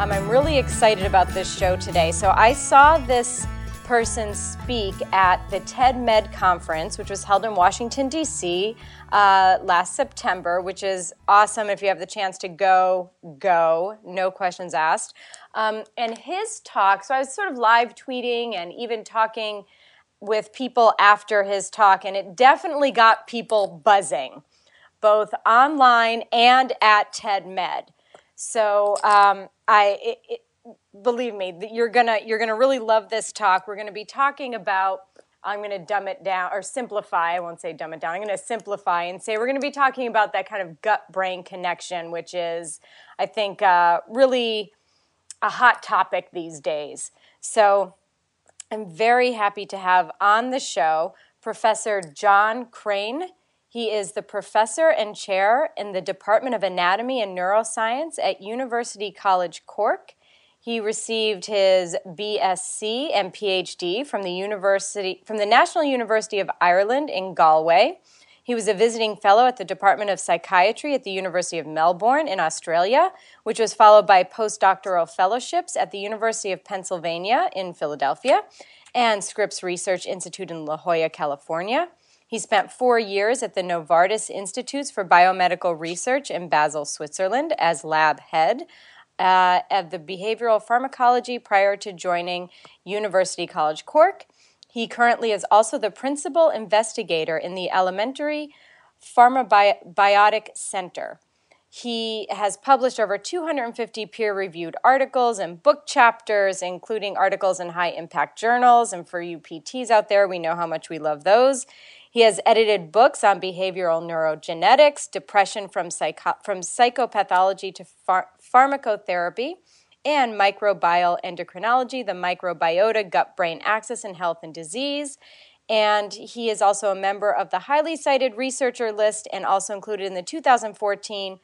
um, I'm really excited about this show today. So I saw this person speak at the TED Med conference, which was held in Washington, D.C. Uh, last September, which is awesome. If you have the chance to go, go, no questions asked. Um, and his talk, so I was sort of live tweeting and even talking with people after his talk, and it definitely got people buzzing, both online and at TED Med. So um, I, it, it, believe me, you're gonna you're gonna really love this talk. We're gonna be talking about. I'm going to dumb it down or simplify. I won't say dumb it down. I'm going to simplify and say we're going to be talking about that kind of gut brain connection, which is, I think, uh, really a hot topic these days. So I'm very happy to have on the show Professor John Cryan. He is the professor and chair in the Department of Anatomy and Neuroscience at University College Cork. He received his BSc and PhD from the University from the National University of Ireland in Galway. He was a visiting fellow at the Department of Psychiatry at the University of Melbourne in Australia, which was followed by postdoctoral fellowships at the University of Pennsylvania in Philadelphia and Scripps Research Institute in La Jolla, California. He spent four years at the Novartis Institutes for Biomedical Research in Basel, Switzerland, as lab head uh, of the behavioral pharmacology prior to joining University College Cork. He currently is also the principal investigator in the Alimentary Pharmabiotic Center. He has published over 250 peer reviewed articles and book chapters, including articles in high impact journals. And for you PTs out there, we know how much we love those. He has edited books on behavioral neurogenetics, depression from, psycho- from psychopathology to pharmacotherapy, and microbial endocrinology, the microbiota, gut brain axis, and health and disease. And he is also a member of the highly cited researcher list and also included in the 2014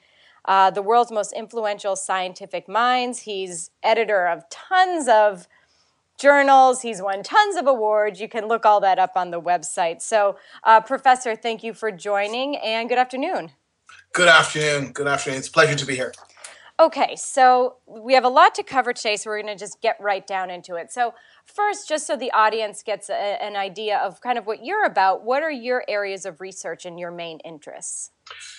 uh, The World's Most Influential Scientific Minds. He's editor of tons of journals. He's won tons of awards. You can look all that up on the website. So, uh, Professor, thank you for joining and good afternoon. Good afternoon. Good afternoon. It's a pleasure to be here. Okay, so we have a lot to cover today, so we're going to just get right down into it. So, first, just so the audience gets a, an idea of kind of what you're about, what are your areas of research and your main interests?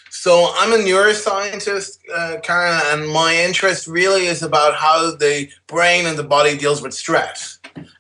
So, I'm a neuroscientist, uh, Karen, and my interest really is about how the brain and the body deals with stress.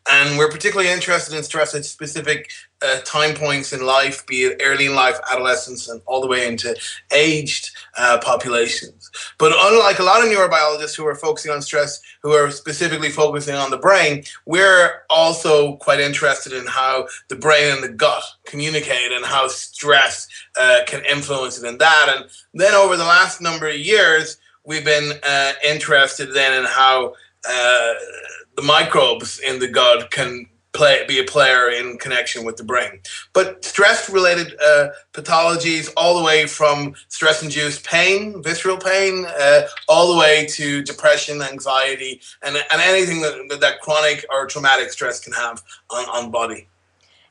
And we're particularly interested in stress at specific uh, time points in life, be it early in life, adolescence, and all the way into aged uh, populations. But unlike a lot of neurobiologists who are focusing on stress, who are specifically focusing on the brain, we're also quite interested in how the brain and the gut communicate and how stress uh, can influence it in that. And then over the last number of years, we've been uh, interested then in how uh, the microbes in the gut can play be a player in connection with the brain. But stress related uh, pathologies, all the way from stress induced pain, visceral pain, uh, all the way to depression, anxiety, and, and anything that, that chronic or traumatic stress can have on, on body.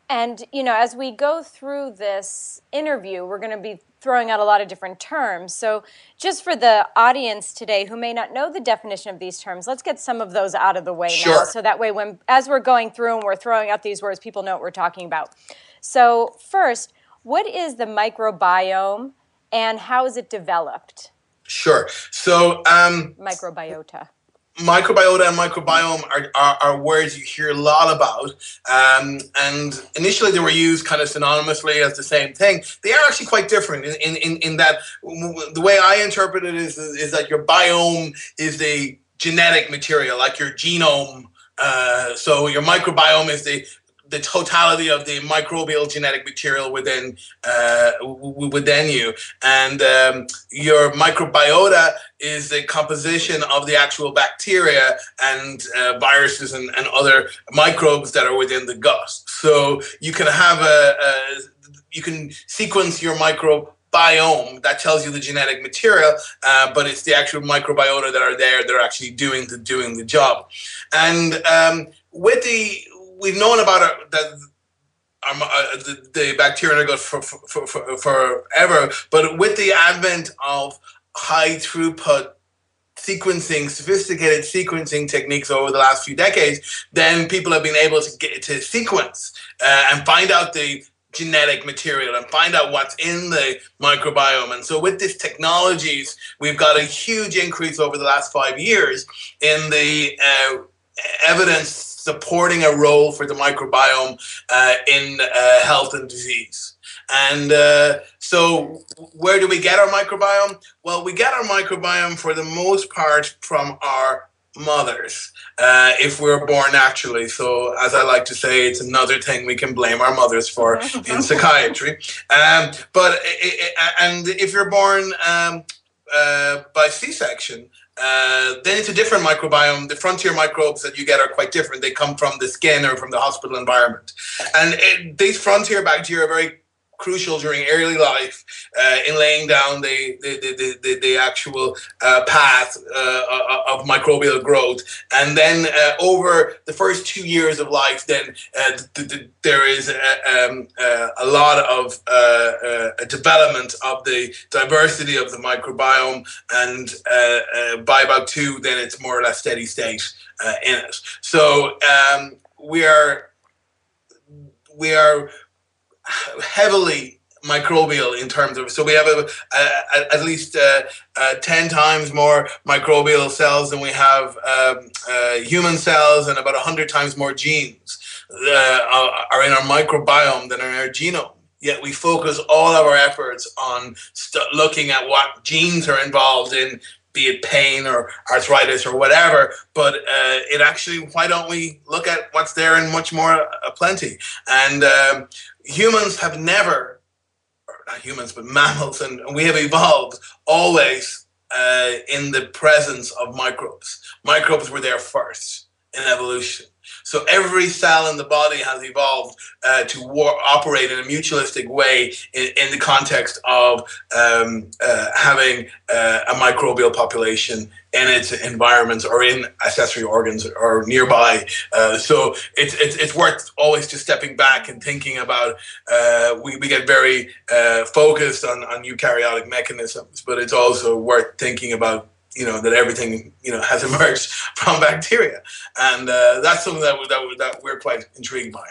And, you know, as we go through this interview, we're going to be throwing out a lot of different terms. So, just for the audience today who may not know the definition of these terms, let's get some of those out of the way sure. now. So that way, when as we're going through and we're throwing out these words, people know what we're talking about. So, first, what is the microbiome and how is it developed? Sure. So, um, microbiota microbiota and microbiome are, are, are, words you hear a lot about. Um, and initially they were used kind of synonymously as the same thing. They are actually quite different in, in, in that the way I interpret it is, is that your biome is the genetic material, like your genome. Uh, so your microbiome is the the totality of the microbial genetic material within uh, within you, and um, your microbiota is the composition of the actual bacteria and uh, viruses and, and other microbes that are within the gut. So you can have a, a you can sequence your microbiome biome that tells you the genetic material, uh, but it's the actual microbiota that are there that are actually doing the doing the job. And um, with the we've known about our, the, our, uh, the, the bacteria in our for, for, for, forever. But with the advent of high throughput sequencing, sophisticated sequencing techniques over the last few decades, then people have been able to get to sequence uh, and find out the genetic material and find out what's in the microbiome. And so, with these technologies, we've got a huge increase over the last five years in the uh, evidence supporting a role for the microbiome uh, in uh, health and disease. And uh, so, where do we get our microbiome? Well, we get our microbiome for the most part from our mothers uh, if we're born naturally. So, as I like to say, it's another thing we can blame our mothers for in psychiatry. Um, but and if you're born um, uh, by C-section. Uh, then it's a different microbiome. The frontier microbes that you get are quite different. They come from the skin or from the hospital environment. And it, these frontier bacteria are very crucial during early life uh, in laying down the the, the, the, the actual uh, path uh, of microbial growth. And then uh, over the first two years of life then uh, there is a, um, uh, a lot of a development of the diversity of the microbiome. And by about two then it's more or less steady state in it. So um, we are we are heavily microbial in terms of so we have a, a, at least uh, uh, 10 times more microbial cells than we have um, uh, human cells and about 100 times more genes uh, are in our microbiome than in our genome yet we focus all of our efforts on st- looking at what genes are involved in be it pain or arthritis or whatever. But uh, it actually, why don't we look at what's there in much more uh, plenty? And um, humans have never, not humans, but mammals, and we have evolved always uh, in the presence of microbes. Microbes were there first in evolution. So every cell in the body has evolved uh, to war- operate in a mutualistic way in, in the context of um, uh, having uh, a microbial population in its environments or in accessory organs or nearby. Uh, so it's, it's, it's worth always just stepping back and thinking about. Uh, we, we get very uh, focused on, on eukaryotic mechanisms, but it's also worth thinking about you know that everything you know has emerged from bacteria, and uh, that's something that, that that we're quite intrigued by.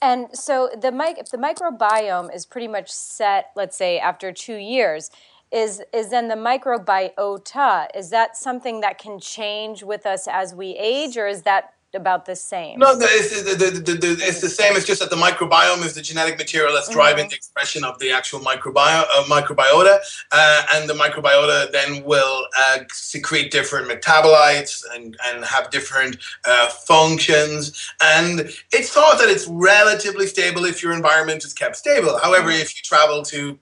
And so the mic- if the microbiome is pretty much set, let's say after two years, is is then the microbiota? Is that something that can change with us as we age, or is that about the same? No, it's, the, the, the, it's the same. It's just that the microbiome is the genetic material that's driving mm-hmm. the expression of the actual microbiome, uh, microbiota, uh, and the microbiota then will uh, secrete different metabolites and, and have different uh, functions. And it's thought that it's relatively stable if your environment is kept stable. However, mm-hmm. if you travel to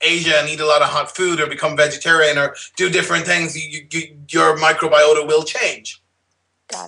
Asia and eat a lot of hot food or become vegetarian or do different things, you, you, your microbiota will change.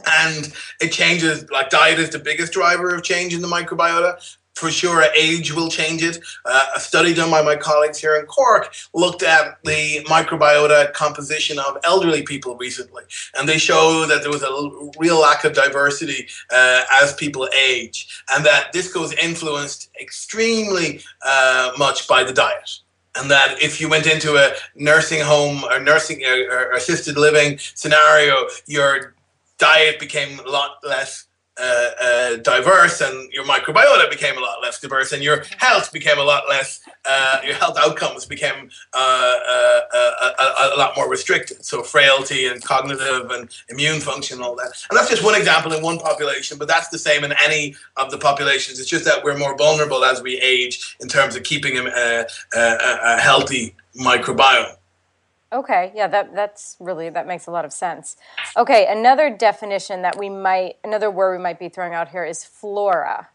And it changes, like diet is the biggest driver of change in the microbiota. For sure, age will change it. Uh, a study done by my colleagues here in Cork looked at the microbiota composition of elderly people recently, and they show that there was a real lack of diversity uh, as people age, and that this goes influenced extremely uh, much by the diet and that if you went into a nursing home or nursing or assisted living scenario, your diet became a lot less uh, uh, diverse and your microbiota became a lot less diverse and your health became a lot less uh, your health outcomes became uh, uh, uh, a, a, lot more restricted. So frailty and cognitive and immune function and all that. And that's just one example in one population but that's the same in any of the populations. It's just that we're more vulnerable as we age in terms of keeping a, a, a healthy microbiome Okay, yeah, that that's really that makes a lot of sense. Okay, another definition that we might another word we might be throwing out here is flora.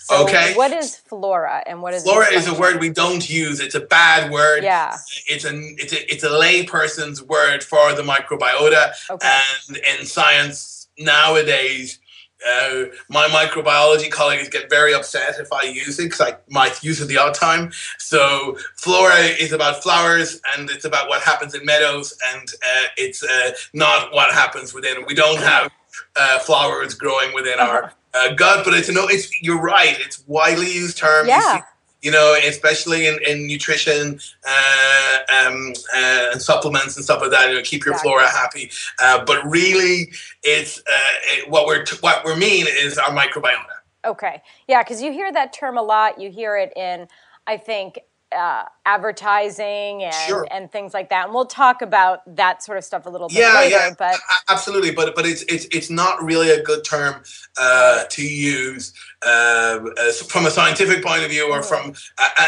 So okay. What is flora and what is flora is a word we don't use. It's a bad word. Yeah. It's a it's a it's a layperson's word for the microbiota. Okay. And in science nowadays, uh, my microbiology colleagues get very upset if I use it because I might use it the odd time. So flora is about flowers and it's about what happens in meadows and uh, it's uh, not what happens within. We don't have uh, flowers growing within our uh, gut, but it's no. It's you're right. It's widely used term. Yeah. You, know, especially in, in nutrition uh, um, uh, and supplements and stuff like that. You know, keep your exactly. flora happy. Uh, but really, it's uh, it, what we're t- what we mean is our microbiota. Okay, yeah, because you hear that term a lot. You hear it in, I think, uh, advertising and, sure. and things like that. And we'll talk about that sort of stuff a little bit yeah, later. Yeah, but absolutely. But but it's it's it's not really a good term uh, to use uh, from a scientific point of view, or mm-hmm. from.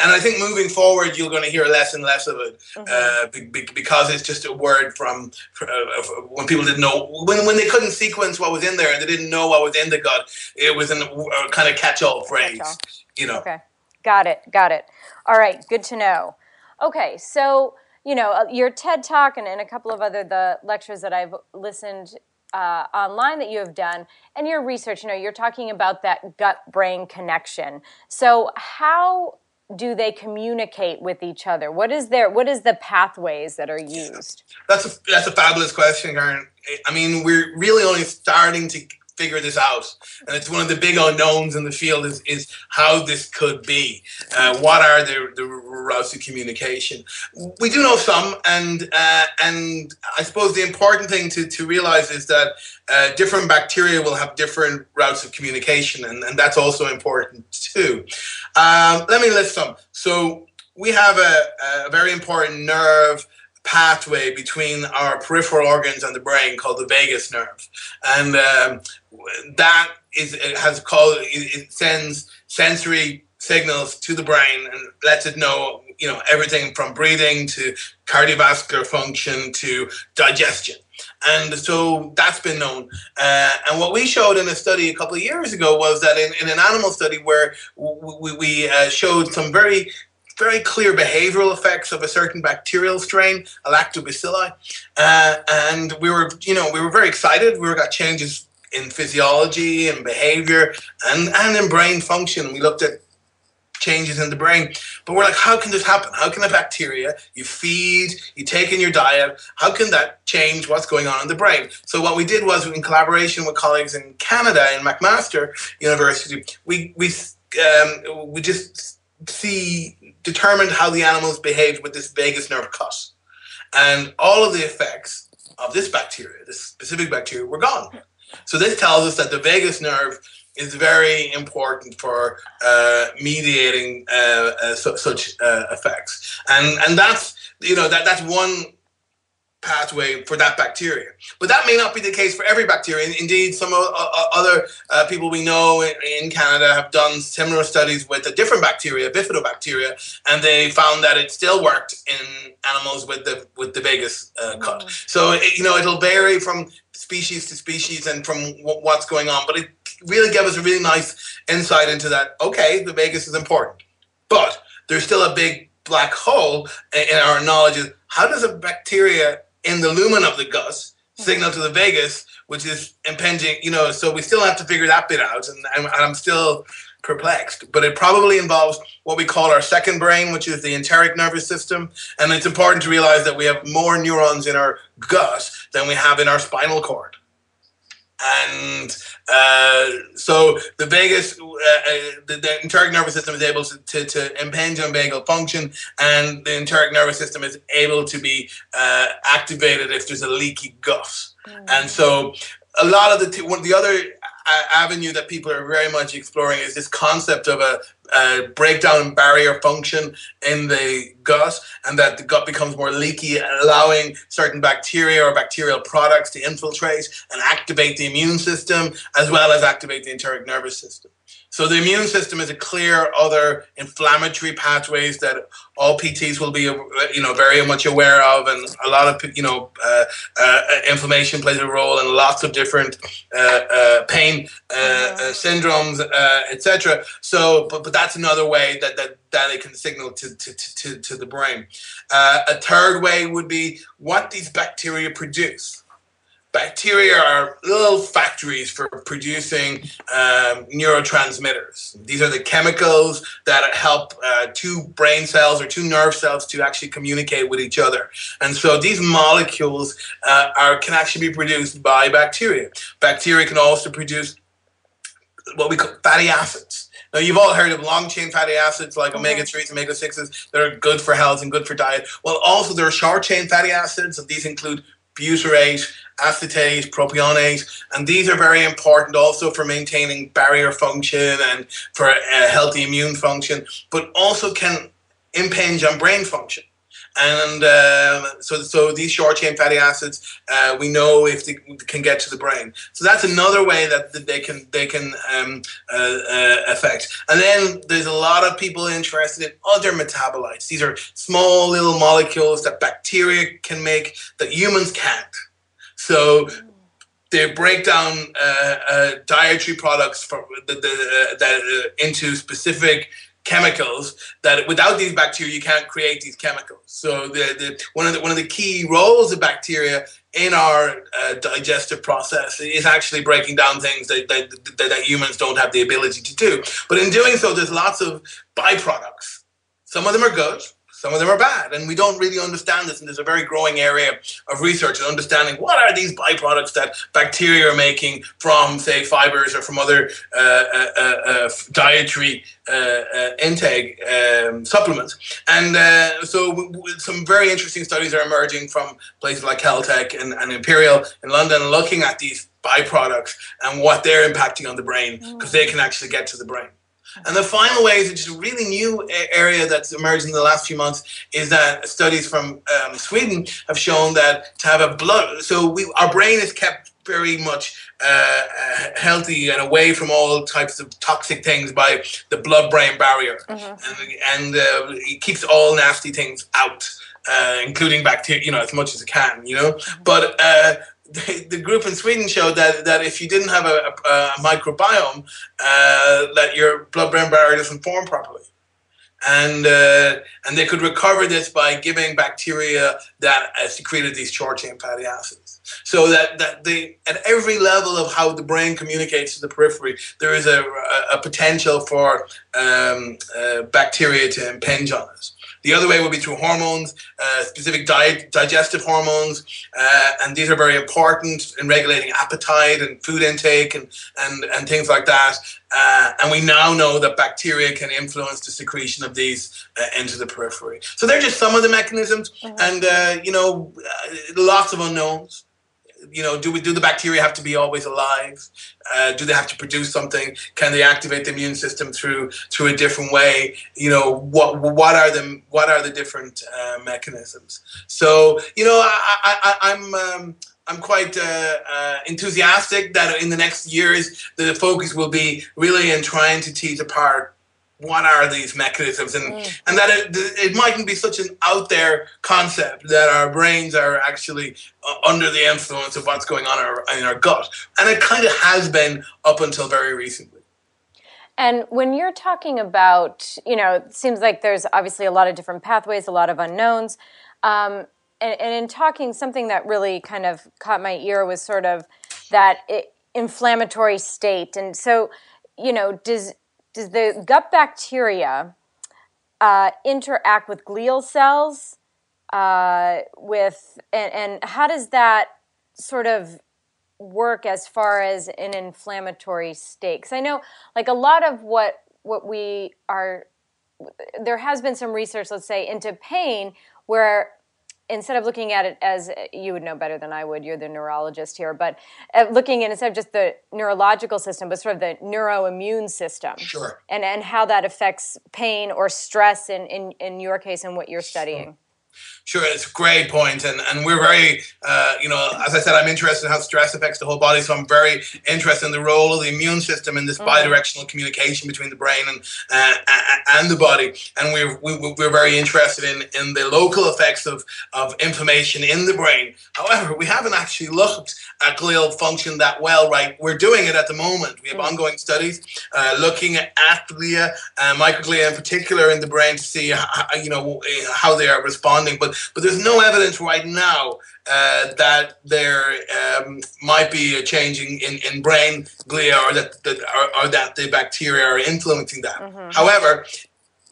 and I think moving forward, you're going to hear less and less of it mm-hmm. Uh, because it's just a word from uh, when people didn't know when when they couldn't sequence what was in there and they didn't know what was in the gut. It was a kind of catch-all phrase. Catch-all. You know. Okay. Got it. Got it. All right, good to know. Okay, so you know uh, your TED talk and, and a couple of other the lectures that I've listened uh, online that you have done and your research. You know, you're talking about that gut brain connection. So how do they communicate with each other? What is their what is the pathways that are used? That's a that's a fabulous question, Karen. I mean, we're really only starting to figure this out. And it's one of the big unknowns in the field is, is how this could be. Uh, what are the, the routes of communication? We do know some, and uh, and I suppose the important thing to, to realize is that uh, different bacteria will have different routes of communication, and, and that's also important too. Um, let me list some. So we have a, a very important nerve pathway between our peripheral organs and the brain called the vagus nerve, and um, that is it has called it sends sensory signals to the brain and lets it know you know everything from breathing to cardiovascular function to digestion. And so that's been known. Uh, and what we showed in a study a couple of years ago was that in, in an animal study where we, we uh, showed some very very clear behavioral effects of a certain bacterial strain, lactobacilli, uh, and we were, you know, we were very excited. We got changes in physiology and behavior and, and in brain function. We looked at changes in the brain. But we're like, how can this happen? How can a bacteria you feed, you take in your diet, how can that change what's going on in the brain? So what we did was, in collaboration with colleagues in Canada in McMaster University, we we um, we just see determined how the animals behaved with this vagus nerve cut. And all of the effects of this bacteria, this specific bacteria, were gone. So this tells us that the vagus nerve is very important for uh, mediating uh, uh, su- such uh, effects, and and that's you know that that's one pathway for that bacteria. But that may not be the case for every bacteria. Indeed, some other uh, people we know in Canada have done similar studies with a different bacteria, bifidobacteria, and they found that it still worked in animals with the with the vagus uh, cut. Mm. So it, you know it'll vary from species to species and from w- what's going on, but it really gave us a really nice insight into that. Okay, the vagus is important, but there's still a big black hole in our knowledge how does a bacteria in the lumen of the gut mm-hmm. signal to the vagus, which is impinging, you know, so we still have to figure that bit out. And, and I'm still perplexed. But it probably involves what we call our second brain, which is the enteric nervous system. And it's important to realize that we have more neurons in our gut than we have in our spinal cord. And uh, so the vagus, uh, uh, the, the, enteric nervous system is able to, to, to, impinge on vagal function, and the enteric nervous system is able to be uh, activated if there's a leaky gut. Mm. And so a lot of the t- one, the other avenue that people are very much exploring is this concept of a, a, breakdown barrier function in the gut, and that the gut becomes more leaky, allowing certain bacteria or bacterial products to infiltrate and activate the immune system as well as activate the enteric nervous system. So the immune system is a clear other inflammatory pathways that all PTs will be, you know, very much aware of, and a lot of, you know, uh, uh, inflammation plays a role in lots of different uh, uh pain uh, uh, syndromes, etc. So, but but that's another way that that that it can signal to to to, to the brain. a third way would be what these bacteria produce bacteria are little factories for producing um, neurotransmitters. These are the chemicals that help uh, two brain cells or two nerve cells to actually communicate with each other. And so these molecules uh, are can actually be produced by bacteria. Bacteria can also produce what we call fatty acids. Now, you've all heard of long chain fatty acids like omega 3s, omega 6s that are good for health and good for diet. Well, also, there are short chain fatty acids, and these include butyrate, acetate, propionate, and these are very important also for maintaining barrier function and for a healthy immune function, but also can impinge on brain function. And um, so, so these short chain fatty acids, uh, we know if they can get to the brain. So that's another way that, that they can they can um, uh, uh, affect. And then there's a lot of people interested in other metabolites. These are small little molecules that bacteria can make that humans can't. So they break down uh, uh, dietary products the, the, uh, that into specific chemicals that without these bacteria you can't create these chemicals. So the, the one of the one of the key roles of bacteria in our uh, digestive process is actually breaking down things that, that, that, that humans don't have the ability to do. But in doing so, there's lots of byproducts. Some of them are good, some of them are bad, and we don't really understand this. And there's a very growing area of research and understanding what are these byproducts that bacteria are making from, say, fibers or from other uh, uh, uh, uh dietary uh, uh, intake um, supplements. And so, w- w- some very interesting studies are emerging from places like Caltech and, and Imperial in London, looking at these byproducts and what they're impacting on the brain because mm. they can actually get to the brain. And the final way, which is a really new area that's emerged in the last few months, is that studies from um, Sweden have shown that to have a blood, so we, our brain is kept very much uh, uh, healthy and away from all types of toxic things by the blood-brain barrier, mm-hmm. and, and uh, it keeps all nasty things out. Uh, including bacteria, you know, as much as it can, you know. Mm-hmm. But uh, the, the, group in Sweden showed that, that if you didn't have a, a, a microbiome, uh, that your blood-brain barrier doesn't form properly. And uh, and they could recover this by giving bacteria that uh, secreted these short-chain fatty acids. So that, that they, at every level of how the brain communicates to the periphery, there is a, a, potential for um, uh, bacteria to impinge on it. The other way would be through hormones, uh, specific diet, digestive hormones, uh, and these are very important in regulating appetite and food intake and, and, and things like that. Uh, and we now know that bacteria can influence the secretion of these uh, into the periphery. So they're just some of the mechanisms, mm-hmm. and uh, you know, uh, lots of unknowns you know, do we do the bacteria have to be always alive? Uh, do they have to produce something? Can they activate the immune system through through a different way? You know, what what are the what are the different uh, mechanisms? So you know, I, am I'm, um, I'm quite uh, uh, enthusiastic that in the next years the focus will be really in trying to tease apart what are these mechanisms? And mm. and that it, it mightn't be such an out there concept that our brains are actually uh, under the influence of what's going on in our, in our gut. And it kind of has been up until very recently. And when you're talking about you know it seems like there's obviously a lot of different pathways a lot of unknowns. Um, and, and, in talking something that really kind of caught my ear was sort of that it, inflammatory state. And so you know does does the gut bacteria uh, interact with glial cells? Uh, with and, and how does that sort of work as far as an inflammatory state? Because I know, like a lot of what what we are, there has been some research, let's say, into pain where instead of looking at it as you would know better than I would, you're the neurologist here, but uh, looking at instead of just the neurological system, but sort of the neuroimmune system. Sure. And, and how that affects pain or stress in, in, in your case and what you're studying. Sure. Sure, it's a great point, and and we're very, uh, you know, as I said, I'm interested in how stress affects the whole body, so I'm very interested in the role of the immune system in this mm. bidirectional communication between the brain and uh, and the body, and we're we, are we are very interested in in the local effects of of inflammation in the brain. However, we haven't actually looked at glial function that well, right? We're doing it at the moment. We have mm. ongoing studies uh, looking at glia, uh, microglia in particular, in the brain to see how, you know how they are responding, but but there's no evidence right now uh, that there um, might be a changing in, in brain glia or that, that or, or, that the bacteria are influencing that. Mm-hmm. However,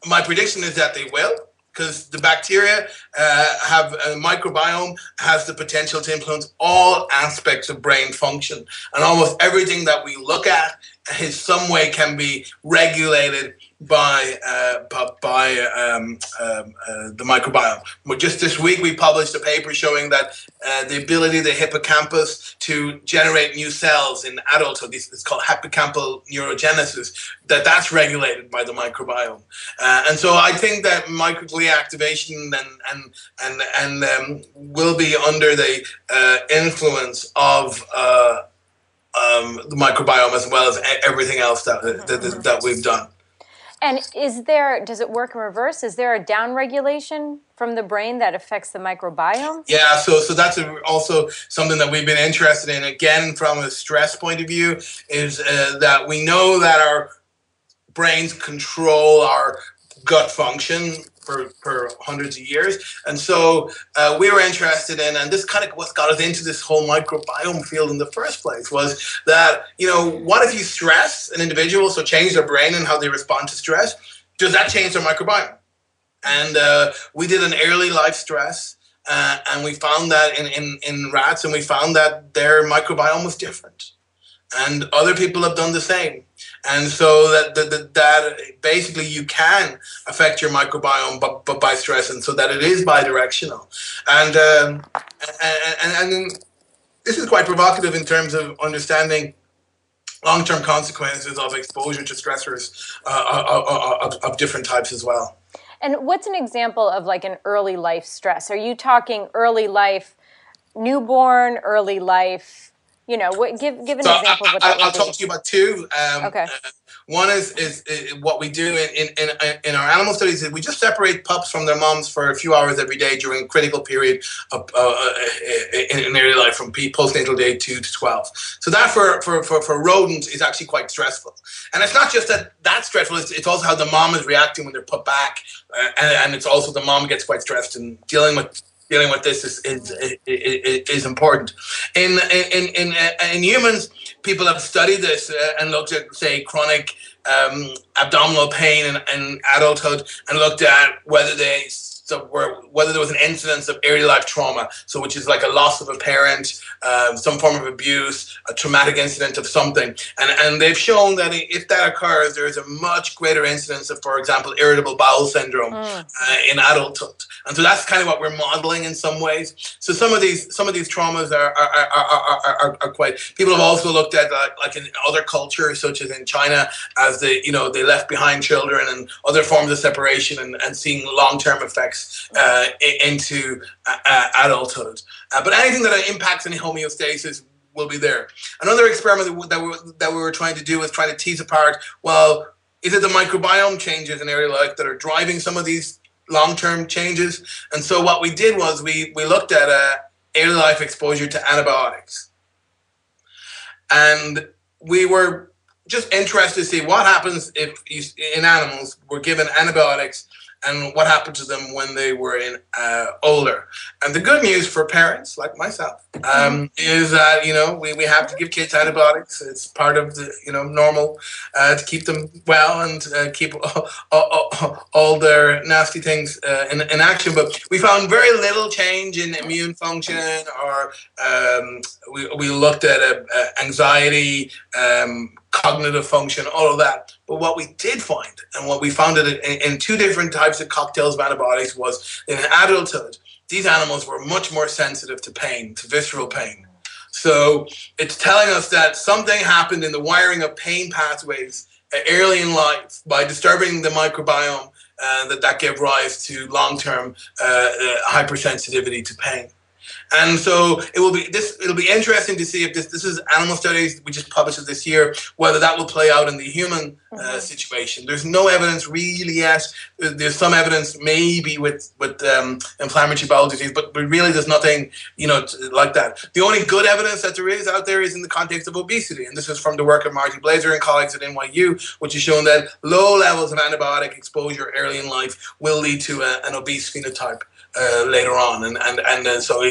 my prediction is that they will. because the bacteria uh, have a microbiome has the potential to influence all aspects of brain function and almost everything that we look at in some way can be regulated by uh, by um, um, uh, the microbiome. Just this week, we published a paper showing that uh, the ability of the hippocampus to generate new cells in adulthood, it's called hippocampal neurogenesis, that that's regulated by the microbiome. Uh, and so I think that microglia activation and and and and um, will be under the uh, influence of uh, um, the microbiome as well as everything else that, that, that we've done. And is there, does it work in reverse? Is there a downregulation from the brain that affects the microbiome? Yeah, so so that's a, also something that we've been interested in. Again, from a stress point of view, is uh, that we know that our brains control our gut function for, for hundreds of years. And so uh, we were interested in, and this kind of what got us into this whole microbiome field in the first place was that, you know, what if you stress an individual, so change their brain and how they respond to stress? Does that change their microbiome? And uh, we did an early life stress. Uh, and we found that in, in, in rats, and we found that their microbiome was different. And other people have done the same and so that, that, that basically you can affect your microbiome but, by stress and so that it is bidirectional. And, um, and, and, and this is quite provocative in terms of understanding long-term consequences of exposure to stressors uh, of, of, of different types as well. And what's an example of like an early life stress? Are you talking early life newborn early life you know, what, give give an so example I, of what that I, will talk to you about two. Um, okay. Uh, one is, is, is what we do in, in, in, our animal studies is we just separate pups from their moms for a few hours every day during a critical period of, uh, uh in, in early life from postnatal day 2 to 12. So that for, for, for, for rodents is actually quite stressful. And it's not just that that's stressful, it's, it's also how the mom is reacting when they're put back. Uh, and, and it's also the mom gets quite stressed and dealing with dealing with this is is, is, is important. In in in in humans, people have studied this uh, and looked at say chronic um, abdominal pain in, in adulthood and looked at whether they so whether there was an incidence of early life trauma, so which is like a loss of a parent, um, some form of abuse, a traumatic incident of something, and and they've shown that if that occurs, there is a much greater incidence of, for example, irritable bowel syndrome mm. uh, in adulthood, and so that's kind of what we're modeling in some ways. So some of these some of these traumas are are, are, are, are quite. People have also looked at like, like in other cultures, such as in China, as they you know they left behind children and other forms of separation, and, and seeing long term effects uh, into uh, uh, adulthood. Uh, but anything that impacts any homeostasis will be there. Another experiment that we, that we were trying to do was trying to tease apart, well, is it the microbiome changes in early life that are driving some of these long-term changes? And so what we did was we, we looked at uh, early life exposure to antibiotics. And we were just interested to see what happens if you, in animals we're given antibiotics and what happened to them when they were in uh, older. And the good news for parents like myself um, is that you know we, we have to give kids antibiotics. It's part of the you know normal uh, to keep them well and uh, keep all, all, all, their nasty things uh, in, in action. But we found very little change in immune function, or um, we, we looked at uh, uh, anxiety. Um, cognitive function, all of that. But what we did find, and what we found in, in two different types of cocktails of antibiotics, was in adulthood, these animals were much more sensitive to pain, to visceral pain. So it's telling us that something happened in the wiring of pain pathways uh, early in life by disturbing the microbiome uh, that that gave rise to long-term uh, uh, hypersensitivity to pain. And so it will be this. It'll be interesting to see if this this is animal studies we just published this year, whether that will play out in the human uh, mm-hmm. situation. There's no evidence really yet. There's some evidence maybe with with um, inflammatory bowel disease, but, but really there's nothing you know like that. The only good evidence that there is out there is in the context of obesity, and this is from the work of Marty Blaser and colleagues at NYU, which has shown that low levels of antibiotic exposure early in life will lead to a, an obese phenotype uh, later on, and and and uh, so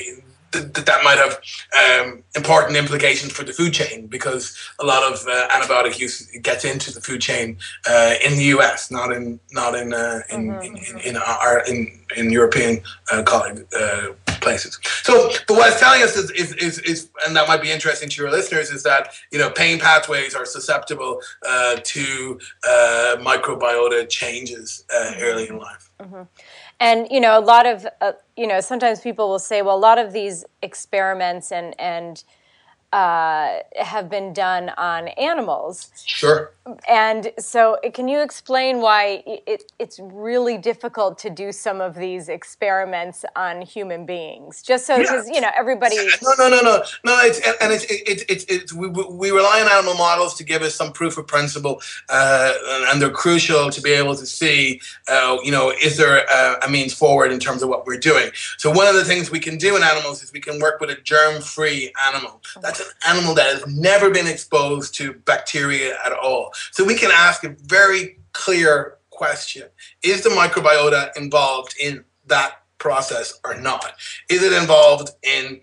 that that might have um, important implications for the food chain because a lot of uh, antibiotic use gets into the food chain uh, in the US, not in not in uh, in, mm-hmm. in, in, our in in European uh, colleague, uh, places. So, but what it's telling us is, is, is, is, and that might be interesting to your listeners, is that you know pain pathways are susceptible uh, to microbiota changes mm-hmm. early in life. Mm-hmm. And you know, a lot of uh, you know, sometimes people will say, well, a lot of these experiments and and uh, have been done on animals. Sure. And so, can you explain why it, it's really difficult to do some of these experiments on human beings? Just so, because yeah. you know, everybody. No, no, no, no, no. It's and it's it's it's, it's we, we rely on animal models to give us some proof of principle, uh, and they're crucial to be able to see, uh, you know, is there a, a means forward in terms of what we're doing. So one of the things we can do in animals is we can work with a germ-free animal. That's an animal that has never been exposed to bacteria at all. So we can ask a very clear question Is the microbiota involved in that process or not? Is it involved in,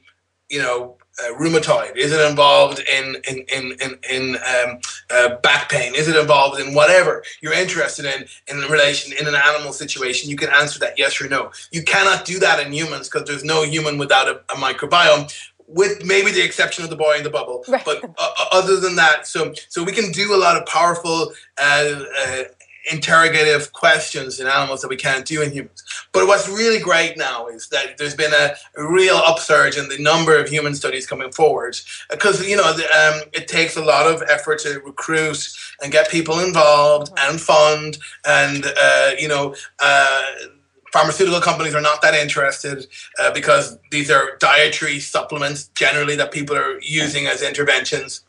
you know, uh, rheumatoid? Is it involved in in in in, in um, uh, back pain? Is it involved in whatever you're interested in in relation in an animal situation? You can answer that yes or no. You cannot do that in humans because there's no human without a, a microbiome with maybe the exception of the boy in the bubble. Right. But uh, uh, other than that, so so we can do a lot of powerful uh, uh, interrogative questions in animals that we can't do in humans. But what's really great now is that there's been a, a real upsurge in the number of human studies coming forward because you know the, um, it takes a lot of effort to recruit and get people involved mm-hmm. and fund and uh, you know uh, pharmaceutical companies are not that interested uh, because these are dietary supplements generally that people are using as interventions.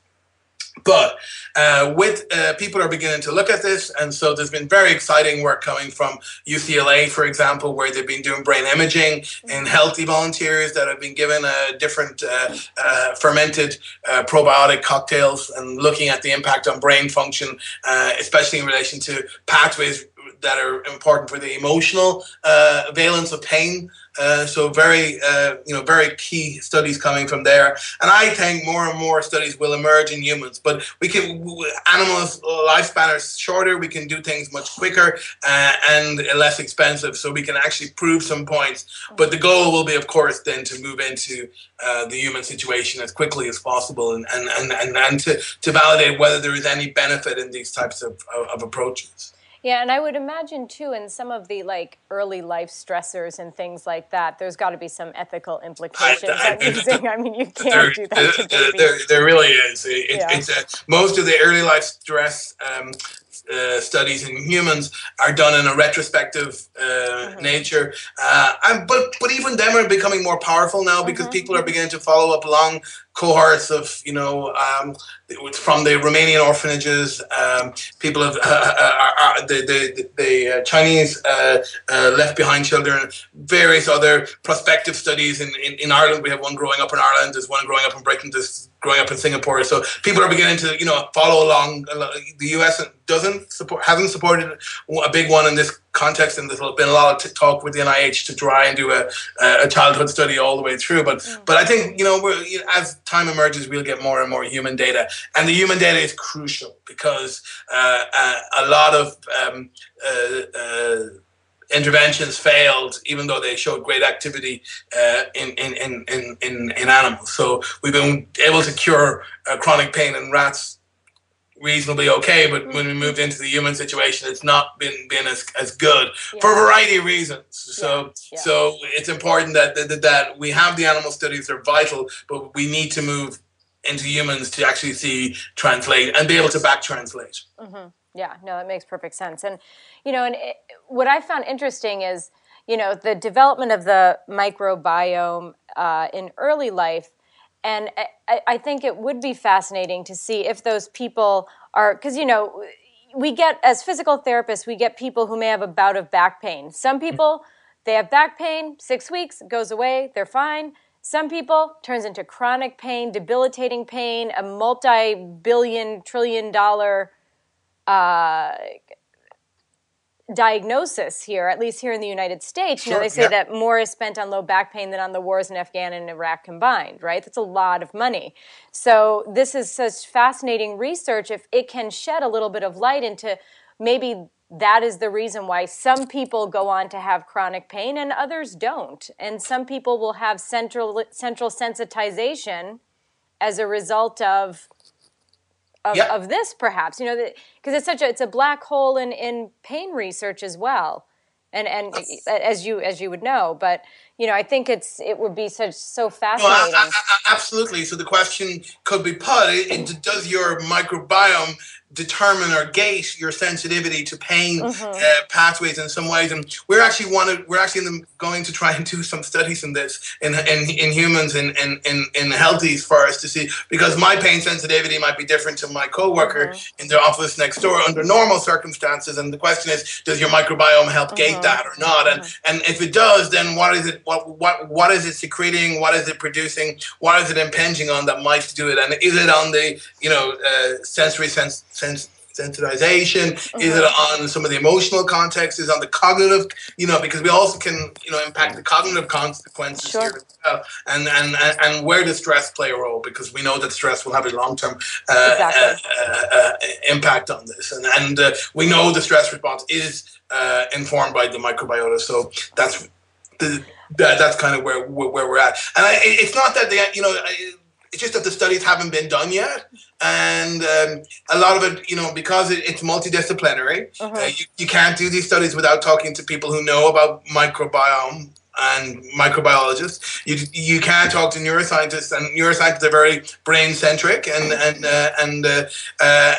But uh, with uh, people are beginning to look at this, and so there's been very exciting work coming from UCLA, for example, where they've been doing brain imaging in healthy volunteers that have been given uh, different uh, uh, fermented uh, probiotic cocktails and looking at the impact on brain function, especially in relation to pathways that are important for the emotional uh, valence of pain. Uh, so very, uh, you know, very key studies coming from there. And I think more and more studies will emerge in humans. But we can, animals' lifespan is shorter. We can do things much quicker uh, and less expensive. So we can actually prove some points. But the goal will be, of course, then to move into uh, the human situation as quickly as possible and, and, and, and, and to, to validate whether there is any benefit in these types of, of, of approaches. Yeah, and I would imagine too, in some of the like early life stressors and things like that, there's got to be some ethical implications. I, I, using, I mean, you can't there, do that to. There, there really is. It, yeah. It's a, most of the early life stress um, uh, studies in humans are done in a retrospective uh, mm-hmm. nature. Uh, and, but but even them are becoming more powerful now because mm-hmm. people are beginning to follow up long cohorts of you know um, from the Romanian orphanages. Um, people have uh, uh, uh, the the, the Chinese left behind children. Various other prospective studies in, in, in Ireland. We have one growing up in Ireland. There's one growing up in Britain. There's growing up in Singapore. So people are beginning to, you know, follow along. The US doesn't support, hasn't supported a big one in this context, and there's been a lot of talk with the NIH to try and do a, a childhood study all the way through. But mm. but I think you know, you know, as time emerges, we'll get more and more human data, and the human data is crucial because uh, uh, a lot of um, uh, uh interventions failed, even though they showed great activity uh, in, in, in, in, in, animals. So we've been able to cure uh, chronic pain in rats reasonably okay, but when we moved into the human situation, it's not been been as, as good yeah. for a variety of reasons. So yeah. Yeah. so it's important that, that that we have the animal studies; they're vital, but we need to move into humans to actually see translate and be able to back translate. Mm-hmm. Yeah, no, that makes perfect sense. And you know, and it, what I found interesting is you know the development of the microbiome uh, in early life, and I, I think it would be fascinating to see if those people are because you know we get as physical therapists we get people who may have a bout of back pain. Some people they have back pain, six weeks goes away, they're fine. Some people turns into chronic pain, debilitating pain, a multi-billion trillion dollar uh, diagnosis here, at least here in the United States. Sure, you know, they say yeah. that more is spent on low back pain than on the wars in Afghan and Iraq combined, right? That's a lot of money. So this is such fascinating research if it can shed a little bit of light into maybe that is the reason why some people go on to have chronic pain and others don't. And some people will have central central sensitization as a result of of, yep. of this perhaps you know because it's such a it's a black hole in in pain research as well and and as you as you would know but you know i think it's it would be such so fascinating well, I, I, absolutely so the question could be put it, does your microbiome determine or gate your sensitivity to pain mm-hmm. uh, pathways in some ways. And we're actually wanted, we're actually going to try and do some studies in this in in, in humans and in, in, in, healthies for us to see because my pain sensitivity might be different to my coworker mm-hmm. in the office next door under normal circumstances. And the question is, does your microbiome help mm-hmm. gate that or not? And mm-hmm. and if it does, then what is it? What what what is it secreting? What is it producing? What is it impinging on that might do it? And is it on the you know uh, sensory sense sens- sensitization? Mm-hmm. Is it uh-huh. on some of the emotional context? Is on the cognitive? You know, because we also can you know impact the cognitive consequences sure. here as well. And, and and where does stress play a role? Because we know that stress will have a long term uh, exactly. uh, uh, uh, impact on this, and and uh, we know the stress response is informed by the microbiota. So that's the that, that's kind of where where we're at. And I, it's not that they you know. It's just that the studies haven't been done yet, and um, a lot of it, you know, because it, it's multidisciplinary, uh-huh. uh, you, you can't do these studies without talking to people who know about microbiome and microbiologists. You you can't talk to neuroscientists, and neuroscientists are very brain centric, and and uh, and uh, uh,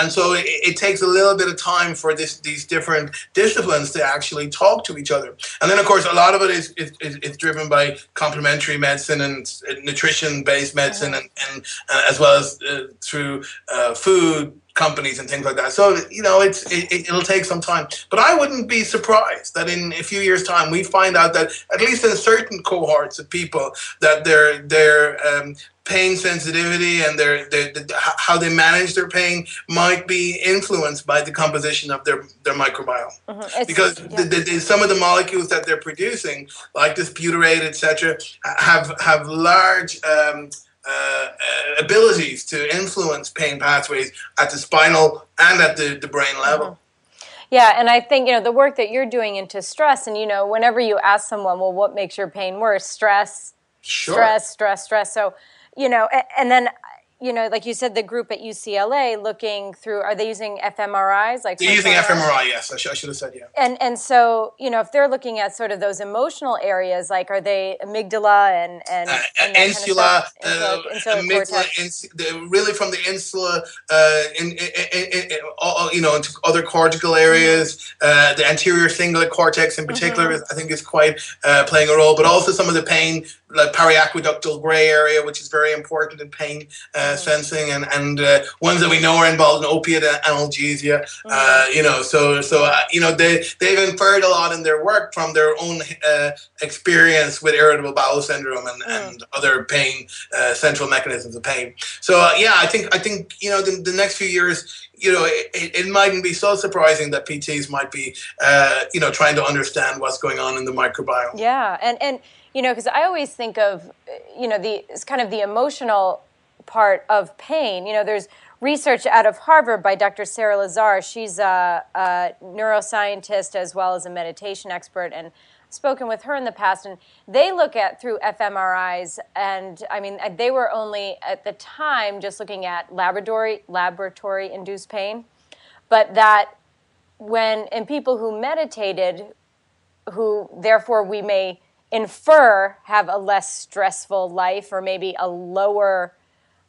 and so it, it, takes a little bit of time for this these different disciplines to actually talk to each other. And then, of course, a lot of it is is, is driven by complementary medicine and nutrition based medicine, and, and uh, as well as uh, through uh, food companies and things like that. So you know, it's it, will take some time. But I wouldn't be surprised that in a few years' time we find out that at least in certain cohorts of people that their their um, pain sensitivity and their, their, their, how they manage their pain might be influenced by the composition of their their microbiome mm-hmm. because yeah. the, the, some of the molecules that they're producing like this butyrate etc have have large um, uh, abilities to influence pain pathways at the spinal and at the, the brain level. Mm-hmm. Yeah, and I think you know the work that you're doing into stress, and you know, whenever you ask someone, well, what makes your pain worse? Stress, sure. stress, stress, stress. So, you know, and, and then you know, like you said, the group at UCLA looking through, are they using fMRIs? Like they're using fMRI, yes. I, sh- I, should have said yeah. And and so you know, if they're looking at sort of those emotional areas, like are they amygdala and and, uh, and insula, kind of uh, amygdala, ins- the, really from the insula, uh, in, in, in, you know, into other cortical areas. Mm-hmm. the anterior cingulate cortex, in particular, mm-hmm. I think is quite uh, playing a role, but also some of the pain, like periaqueductal gray area, which is very important in pain. Uh, sensing and and uh, ones that we know are involved in opiate analgesia. Mm-hmm. Uh, you know, so so uh, you know they they've inferred a lot in their work from their own uh, experience with irritable bowel syndrome and, mm. and other pain uh, central mechanisms of pain. So uh, yeah, I think I think you know the, the next few years you know, it, it, mightn't be so surprising that PTs might be, uh, you know, trying to understand what's going on in the microbiome. Yeah, and and you know, because I always think of, you know, the it's kind of the emotional part of pain. You know, there's research out of Harvard by Dr. Sara Lazar. She's a, a neuroscientist as well as a meditation expert, and spoken with her in the past, and they look at through fMRIs, and I mean, they were only at the time just looking at laboratory laboratory induced pain, but that when in people who meditated, who therefore we may infer have a less stressful life or maybe a lower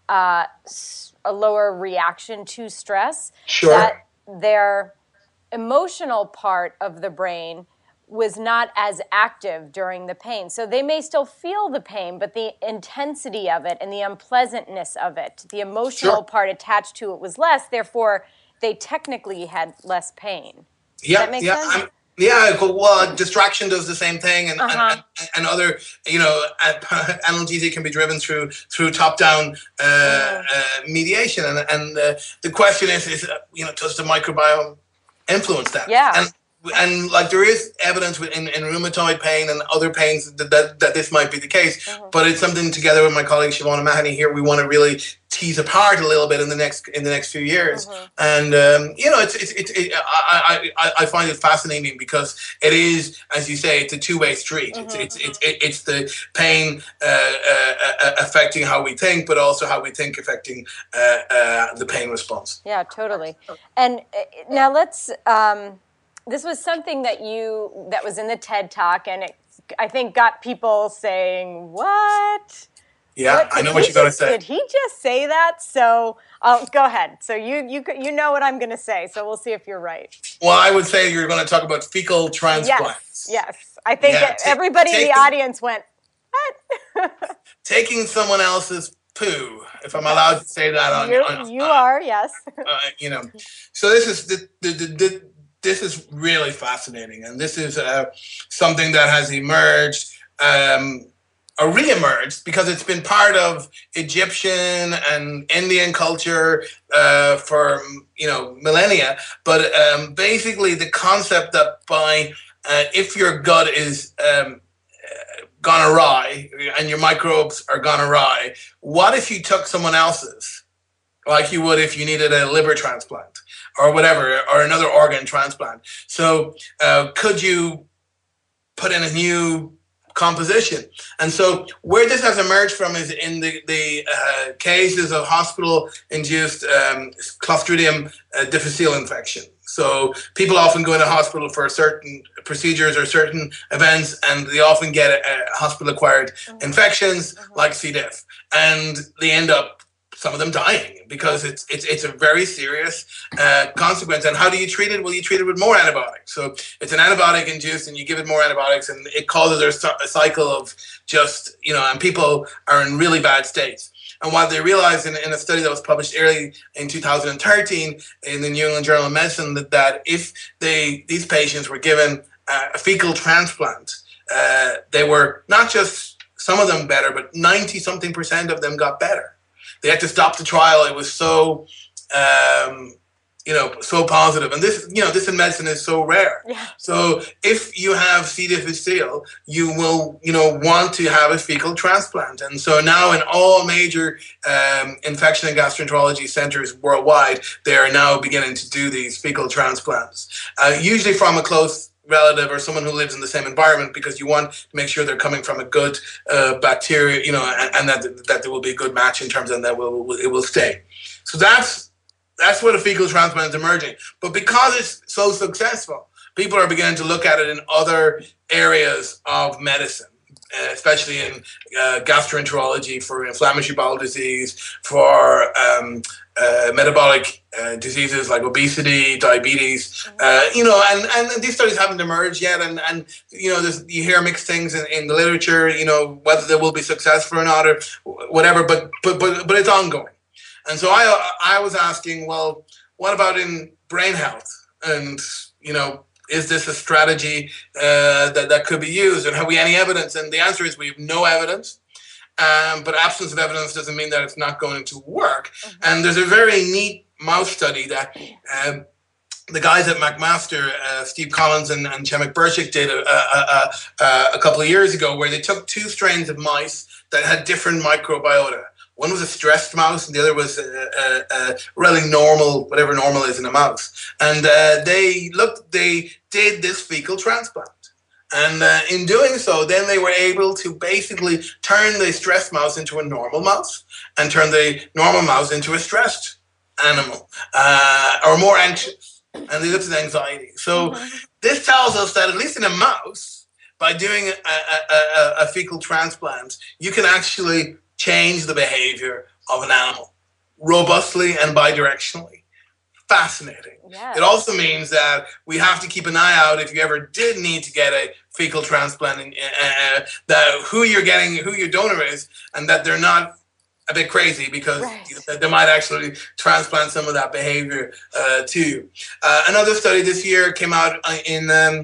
uh, a lower reaction to stress. Sure. That their emotional part of the brain was not as active during the pain. So they may still feel the pain, but the intensity of it and the unpleasantness of it, the emotional sure. part attached to it was less. Therefore, they technically had less pain. Yeah, yeah. Yeah, well, distraction does the same thing, and uh-huh. and, and, other, you know, analgesia can be driven through through top down uh, uh, mediation, and and uh, the question is, is uh, you know, does the microbiome influence that. Yeah. And and like there is evidence in, in rheumatoid pain and other pains that, that, that this might be the case, Mm-hmm. but it's something together with my colleague Siobhan Mahoney here we want to really tease apart a little bit in the next in the next few years. Mhm. And um, you know, it's it's, it's it, I, I I find it fascinating because it is, as you say, it's a two way street. It's Mhm, it's it's it, it's the pain uh, uh, uh, affecting how we think, but also how we think affecting uh, uh, the pain response. Yeah, totally. And uh, now let's. Um, this was something that you that was in the TED Talk, and it, I think got people saying, "What? Yeah, What- I know what you're going to say. Did he just say that?" So, I'll go ahead. So you you you know what I'm going to say. So we'll see if you're right. Well, I would say you're going to talk about fecal transplants. Yes, yes. I think Yeah, that ta- everybody in the audience went, "What?" Taking someone else's poo, if I'm allowed to say that on, You're, on you are, yes. uh, you know. So this is the, the, the, the, this is really fascinating, and this is uh, something that has emerged um, or re-emerged because it's been part of Egyptian and Indian culture uh, for you know millennia. But um, basically, the concept that by uh, if your gut is um, uh, gone awry and your microbes are gone awry, what if you took someone else's? like you would if you needed a liver transplant or whatever, or another organ transplant. So, uh, could you put in a new composition? And so, where this has emerged from is in the, the uh, cases of hospital induced um, Clostridium uh, difficile infection. So, people often go into hospital for certain procedures or certain events, and they often get uh, hospital acquired infections like C. diff, and they end up some of them dying because it's it's it's a very serious uh, consequence. And how do you treat it? Well, you treat it with more antibiotics. So it's an antibiotic induced, and you give it more antibiotics, and it causes a, cycle of just you know, and people are in really bad states. And what they realized in, in a study that was published early in 2013 in the New England Journal of Medicine that, that if they these patients were given uh, a fecal transplant, uh, they were not just some of them better, but 90 something percent of them got better they had to stop the trial. It was so, um, you know, so positive. And this, you know, this in medicine is so rare. Yeah. So if you have C. difficile, you will, you know, want to have a fecal transplant. And so now in all major um, infection and gastroenterology centers worldwide, they are now beginning to do these fecal transplants, uh, usually from a close relative or someone who lives in the same environment because you want to make sure they're coming from a good uh, bacteria, you know, and, and that that there will be a good match in terms of that will, will it will stay. So that's that's where the fecal transplant is emerging. But because it's so successful, people are beginning to look at it in other areas of medicine. Uh, Especially in uh, gastroenterology for inflammatory bowel disease, for um, uh, metabolic uh, diseases like obesity, diabetes, uh, you know, and, and these studies haven't emerged yet. And, and you know, there's, you hear mixed things in, in the literature, you know, whether they will be successful or not or whatever, but, but, but, but it's ongoing. And so I, I was asking, well, what about in brain health? And, you know, is this a strategy uh, that, that could be used? And have we any evidence? And the answer is we have no evidence. Um, but absence of evidence doesn't mean that it's not going to work. And there's a very neat mouse study that um, the guys at McMaster, uh, Steve Collins and, and Premek Bercik did a, a, a, a couple of years ago, where they took two strains of mice that had different microbiota. One was a stressed mouse, and the other was a, a, a really normal, whatever normal is in a mouse. And uh, they looked, they did this fecal transplant. And uh, in doing so, then they were able to basically turn the stressed mouse into a normal mouse and turn the normal mouse into a stressed animal uh, or more anxious. And they looked at anxiety. So this tells us that at least in a mouse, by doing a, a, a, a fecal transplant, you can actually change the behavior of an animal robustly and bidirectionally. Fascinating. Yeah. It also means that we have to keep an eye out if you ever did need to get a fecal transplant, and, uh, uh, that who you're getting, who your donor is, and that they're not a bit crazy because Right. they might actually transplant some of that behavior uh, to you. Uh, another study this year came out uh, in um, uh,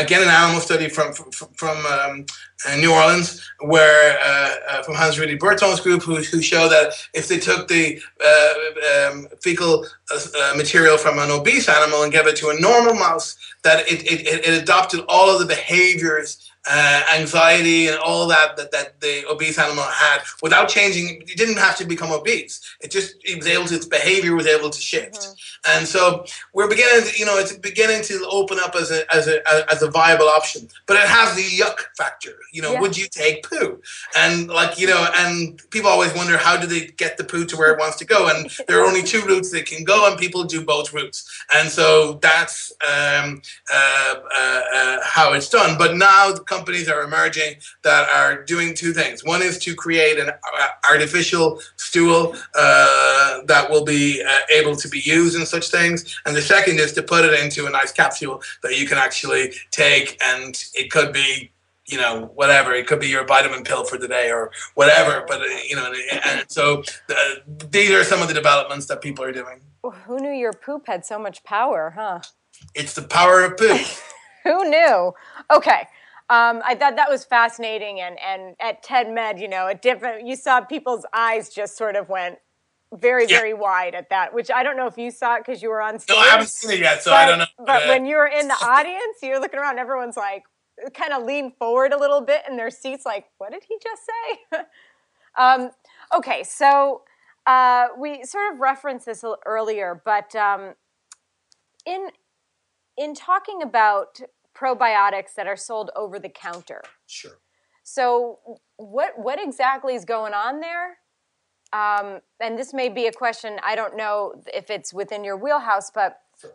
again an animal study from from, from um, uh, New Orleans, where uh, uh, from Hans Ruedi Berthoud's group, who, who showed that if they took the uh, um, fecal uh, material from an obese animal and gave it to a normal mouse, that it, it, it adopted all of the behaviors uh, anxiety and all that, that that the obese animal had without changing. It didn't have to become obese. It just it was able to its behavior was able to shift, mm-hmm. and so we're beginning. To, you know, it's beginning to open up as a as a as a viable option. But it has the yuck factor. You know, yeah. would you take poo? And like you know, and people always wonder how do they get the poo to where it wants to go? And there are only two routes that can go, and people do both routes. And so that's um, uh, uh, uh, how it's done. But now the companies are emerging that are doing two things. One is to create an artificial stool uh, that will be uh, able to be used in such things, and the second is to put it into a nice capsule that you can actually take, and it could be you know whatever. It could be your vitamin pill for the day or whatever but uh, you know and so uh, these are some of the developments that people are doing. Who knew your poop had so much power huh? It's the power of poop. Who knew? Okay um, I thought that was fascinating, and and at TED Med, you know, a different. You saw people's eyes just sort of went very yeah. very wide at that, which I don't know if you saw it because you were on stage. No, I haven't seen it yet, so but, I don't know. But when you were in the audience, you're looking around, everyone's like kind of lean forward a little bit in their seats, like, what did he just say? um, okay, so uh, we sort of referenced this earlier, but um, in in talking about probiotics that are sold over the counter. Sure. So what what exactly is going on there? Um, and this may be a question I don't know if it's within your wheelhouse, but sure.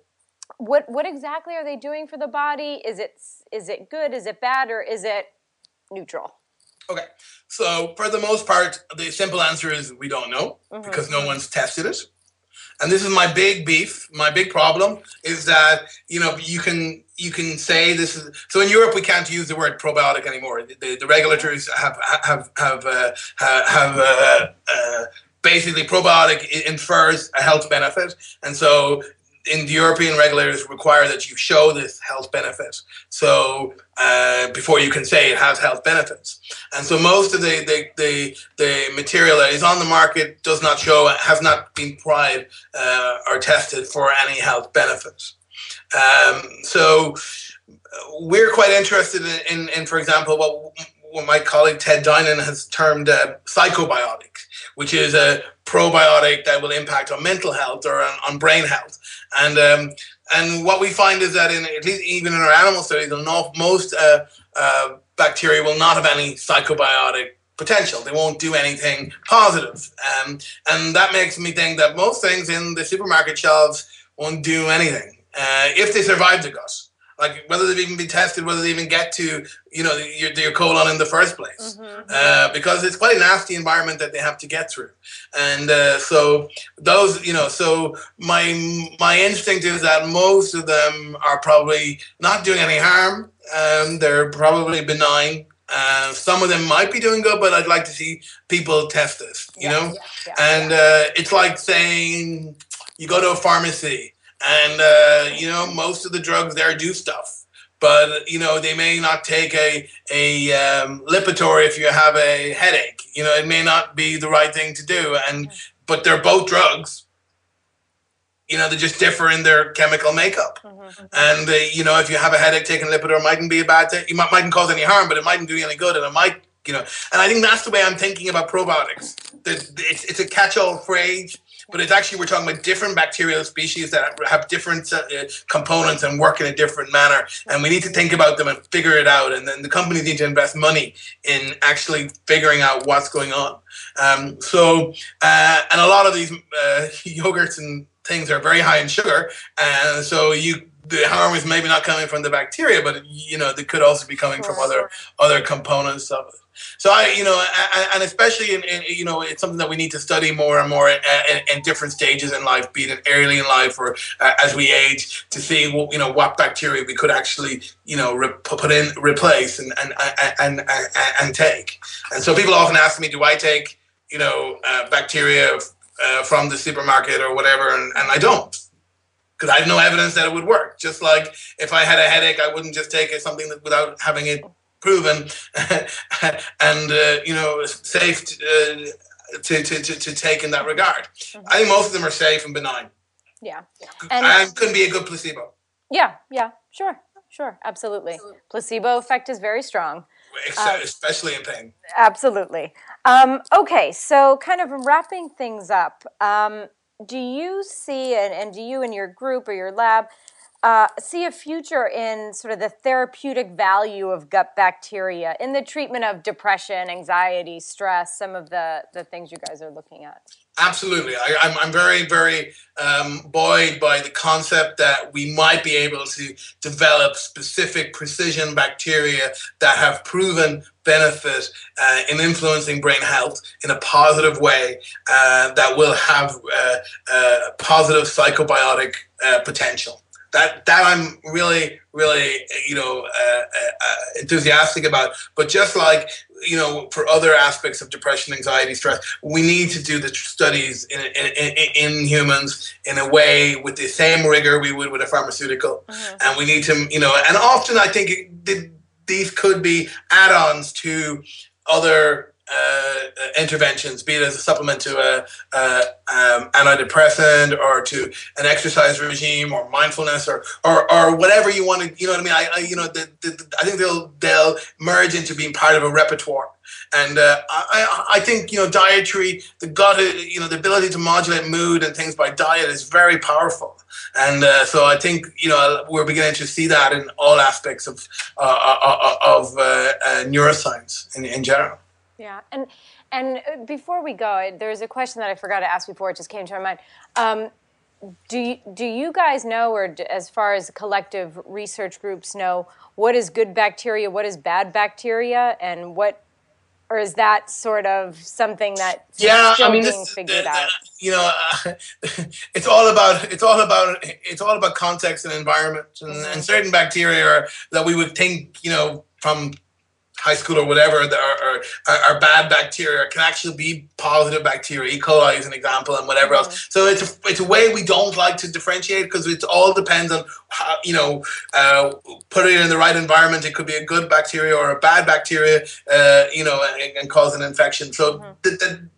what what exactly are they doing for the body? Is it is it good? Is it bad? Or is it neutral? Okay, so for the most part, the simple answer is we don't know mm-hmm. because no one's tested it and this is my big beef my big problem is that you know you can you can say this is so in Europe we can't use the word probiotic anymore. The, the regulators have have have uh, have uh, uh, basically probiotic infers a health benefit. And so in the European regulators require that you show this health benefit. So uh, before you can say it has health benefits, and so most of the, the the, the material that is on the market does not show has not been tried uh, or tested for any health benefits. Um, so we're quite interested in, in, in, for example, what what my colleague Ted Dinan has termed uh, psychobiotics, which is a probiotic that will impact on mental health or on, on brain health. And um, and what we find is that in at least even in our animal studies, most uh, uh, bacteria will not have any psychobiotic potential. They won't do anything positive. Um, and that makes me think that most things in the supermarket shelves won't do anything uh, if they survive the gut like whether they've even been tested, whether they even get to you know your, your colon in the first place, mm-hmm. uh, because it's quite a nasty environment that they have to get through, and uh, so those you know, so my my instinct is that most of them are probably not doing any harm. Um, they're probably benign. Uh, some of them might be doing good, but I'd like to see people test this, you yeah, know? Yeah, yeah, and uh, it's like saying you go to a pharmacy and uh, you know most of the drugs there do stuff but you know they may not take a a um, Lipitor if you have a headache. You know it may not be the right thing to do and but they're both drugs. You know they just differ in their chemical makeup. Mm-hmm. and uh, you know if you have a headache taking Lipitor mightn't be a bad thing. It might, mightn't cause any harm but it mightn't do you any good and it might you know. And i think that's the way i'm thinking about probiotics. It's, it's a catch-all phrase but it's actually we're talking about different bacterial species that have different uh, components and work in a different manner, and we need to think about them and figure it out. And then the companies need to invest money in actually figuring out what's going on. Um, so, uh, and a lot of these uh, yogurts and things are very high in sugar, and so you the harm is maybe not coming from the bacteria, but you know, they could also be coming from other other components of it. So I, you know, and especially in, in, you know, it's something that we need to study more and more in, in different stages in life, be it early in life or uh, as we age, to see what you know what bacteria we could actually you know re- put in, replace, and and, and and and take. And so people often ask me, do I take you know uh, bacteria uh, from the supermarket or whatever, and, and I don't because I have no evidence that it would work. Just like if I had a headache, I wouldn't just take something that, without having it proven and uh, you know safe to, uh, to, to, to, take in that regard. Mm-hmm. I think most of them are safe and benign. Yeah, and, and couldn't be a good placebo. Yeah, yeah, sure, sure, absolutely. absolutely. Placebo effect is very strong. Uh, especially in pain. Absolutely. Um, okay, so kind of wrapping things up, um, do you see, and, and do you and your group or your lab uh, see a future in sort of the therapeutic value of gut bacteria in the treatment of depression, anxiety, stress, some of the, the things you guys are looking at? Absolutely. I, am I'm, I'm very, very um, buoyed by the concept that we might be able to develop specific precision bacteria that have proven benefit uh, in influencing brain health in a positive way uh, that will have uh, uh positive psychobiotic uh, potential that that I'm really really you know uh, uh, enthusiastic about. But just like you know for other aspects of depression, anxiety, stress, we need to do the studies in, in, in, in humans in a way with the same rigor we would with a pharmaceutical, mm-hmm. and we need to you know. And often I think it, these could be add-ons to other uh, interventions, be it as a supplement to a, a um, antidepressant or to an exercise regime or mindfulness or or, or whatever you want to, you know what I mean? I, I you know, the, the, I think they'll they'll merge into being part of a repertoire. And uh, I, I think you know dietary, the gut, you know, the ability to modulate mood and things by diet is very powerful. And uh, so I think you know we're beginning to see that in all aspects of uh, uh, uh of neuroscience in, in general. Yeah, and and uh, before we go, there's a question that I forgot to ask before. It just came to my mind. Um, do you, do you guys know, or as far as collective research groups know, what is good bacteria, what is bad bacteria, and what, or is that sort of something that yeah, I mean, being this, figured the, out? You know, uh, it's all about it's all about it's all about context and environment, and, mm-hmm. and certain bacteria are, that we would think you know from high school or whatever that are, are, are, bad bacteria can actually be positive bacteria. E. coli is an example, and whatever mm-hmm. else. So it's a, it's a way we don't like to differentiate because it all depends on how you know uh, put it in the right environment. It could be a good bacteria or a bad bacteria, uh, you know, and, and, cause an infection. So mm-hmm. the, the,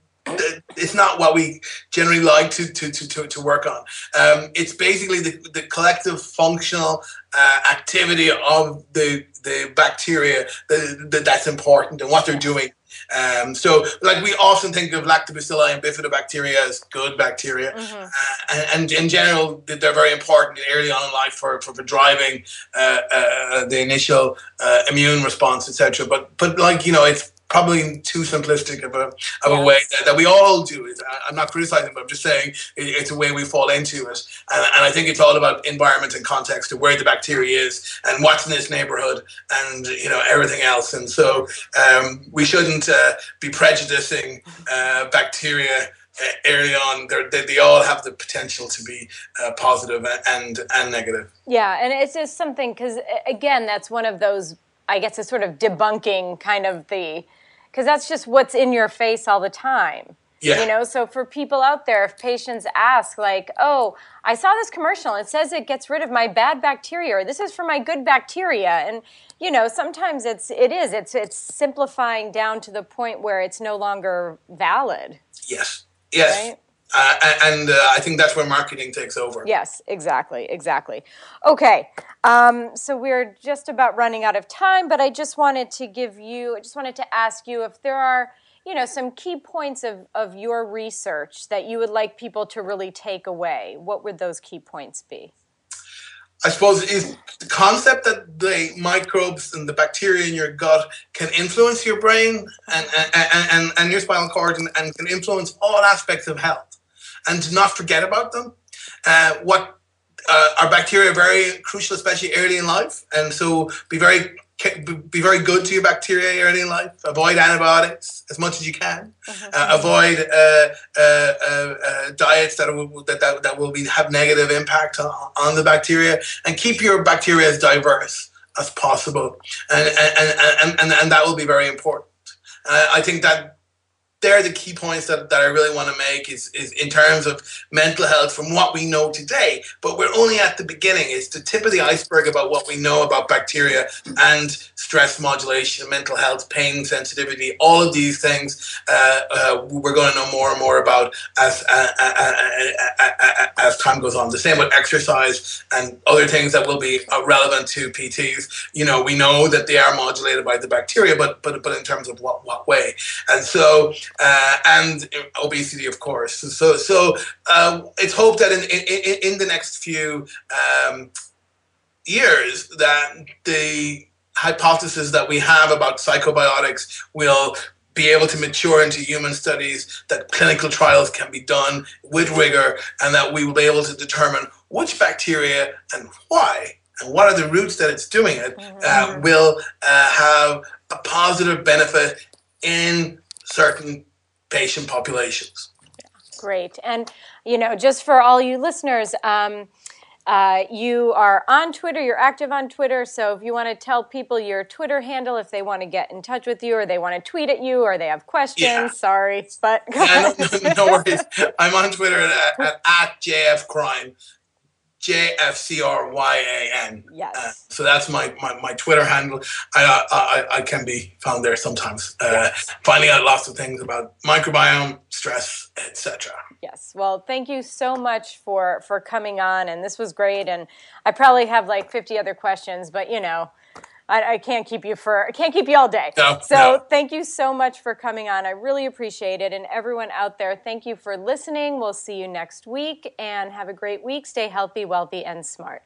it's not what we generally like to to to, to, work on. Um, it's basically the, the collective functional uh, activity of the the bacteria that, that, that's important and what they're doing. Um, so, like we often think of lactobacilli and bifidobacteria as good bacteria, mm-hmm. uh, and, and, in general, they're very important early on in life for, for, for driving uh, uh, the initial uh, immune response, etc. But but like you know, it's probably too simplistic of a of a way that, that, we all do it. I'm not criticizing, but I'm just saying it, it's a way we fall into it, and, and, I think it's all about environment and context of where the bacteria is and what's in this neighborhood, and you know everything else. And so um, we shouldn't uh, be prejudicing uh, bacteria. Uh, early on, they, they all have the potential to be uh, positive and and negative. Yeah, and it's just something because again, that's one of those I guess it's sort of debunking kind of the because that's just what's in your face all the time. Yeah. You know, so for people out there, if patients ask, like, oh, I saw this commercial, it says it gets rid of my bad bacteria, or this is for my good bacteria. And, you know, sometimes it's it is. It's it's simplifying down to the point where it's no longer valid. Yes. Yes. Right? Uh, and uh, I think that's where marketing takes over. Yes, exactly, exactly. Okay, um, so we're just about running out of time, but I just wanted to give you, I just wanted to ask you if there are, you know, some key points of, of your research that you would like people to really take away. What would those key points be? I suppose is the concept that the microbes and the bacteria in your gut can influence your brain and, and, and, and your spinal cord and, and can influence all aspects of health and to not forget about them. Uh, what uh, our bacteria are very crucial, especially early in life, and so be very be very good to your bacteria early in life. Avoid antibiotics as much as you can. Uh-huh. Uh, avoid uh, uh, uh, diets that will that, that, that will be have negative impact on, on, the bacteria, and keep your bacteria as diverse as possible, and and and and, and that will be very important. I think that they're the key points that, that I really want to make is, is in terms of mental health from what we know today. But we're only at the beginning. It's the tip of the iceberg about what we know about bacteria and stress modulation, mental health, pain sensitivity, all of these things uh, uh, we're going to know more and more about as, uh, uh, uh, as time goes on. The same with exercise and other things that will be relevant to PTs. You know, we know that they are modulated by the bacteria, but but but in terms of what what way? And so uh, and obesity, of course. So, so uh, it's hoped that in, in, in the next few um, years that the hypothesis that we have about psychobiotics will be able to mature into human studies, that clinical trials can be done with rigor, and that we will be able to determine which bacteria and why and what are the routes that it's doing it uh, mm-hmm. will uh, have a positive benefit in certain patient populations. Great. And, you know, just for all you listeners, um, uh, you are on Twitter, you're active on Twitter. So if you want to tell people your Twitter handle, if they want to get in touch with you or they want to tweet at you or they have questions, yeah. sorry, but. yeah, no, no, worries. I'm on Twitter at, at, at JFCryan. J F C R Y A N. Yes. Uh, so that's my, my, my Twitter handle. I, uh, I, I can be found there sometimes, uh, yes. finding out lots of things about microbiome, stress, etc. Yes. Well, thank you so much for for coming on, and this was great. And I probably have like fifty other questions, but you know. I, I, can't keep you for I can't keep you all day. No, so no. thank you so much for coming on. I really appreciate it. And everyone out there, thank you for listening. We'll see you next week and have a great week. Stay healthy, wealthy, and smart.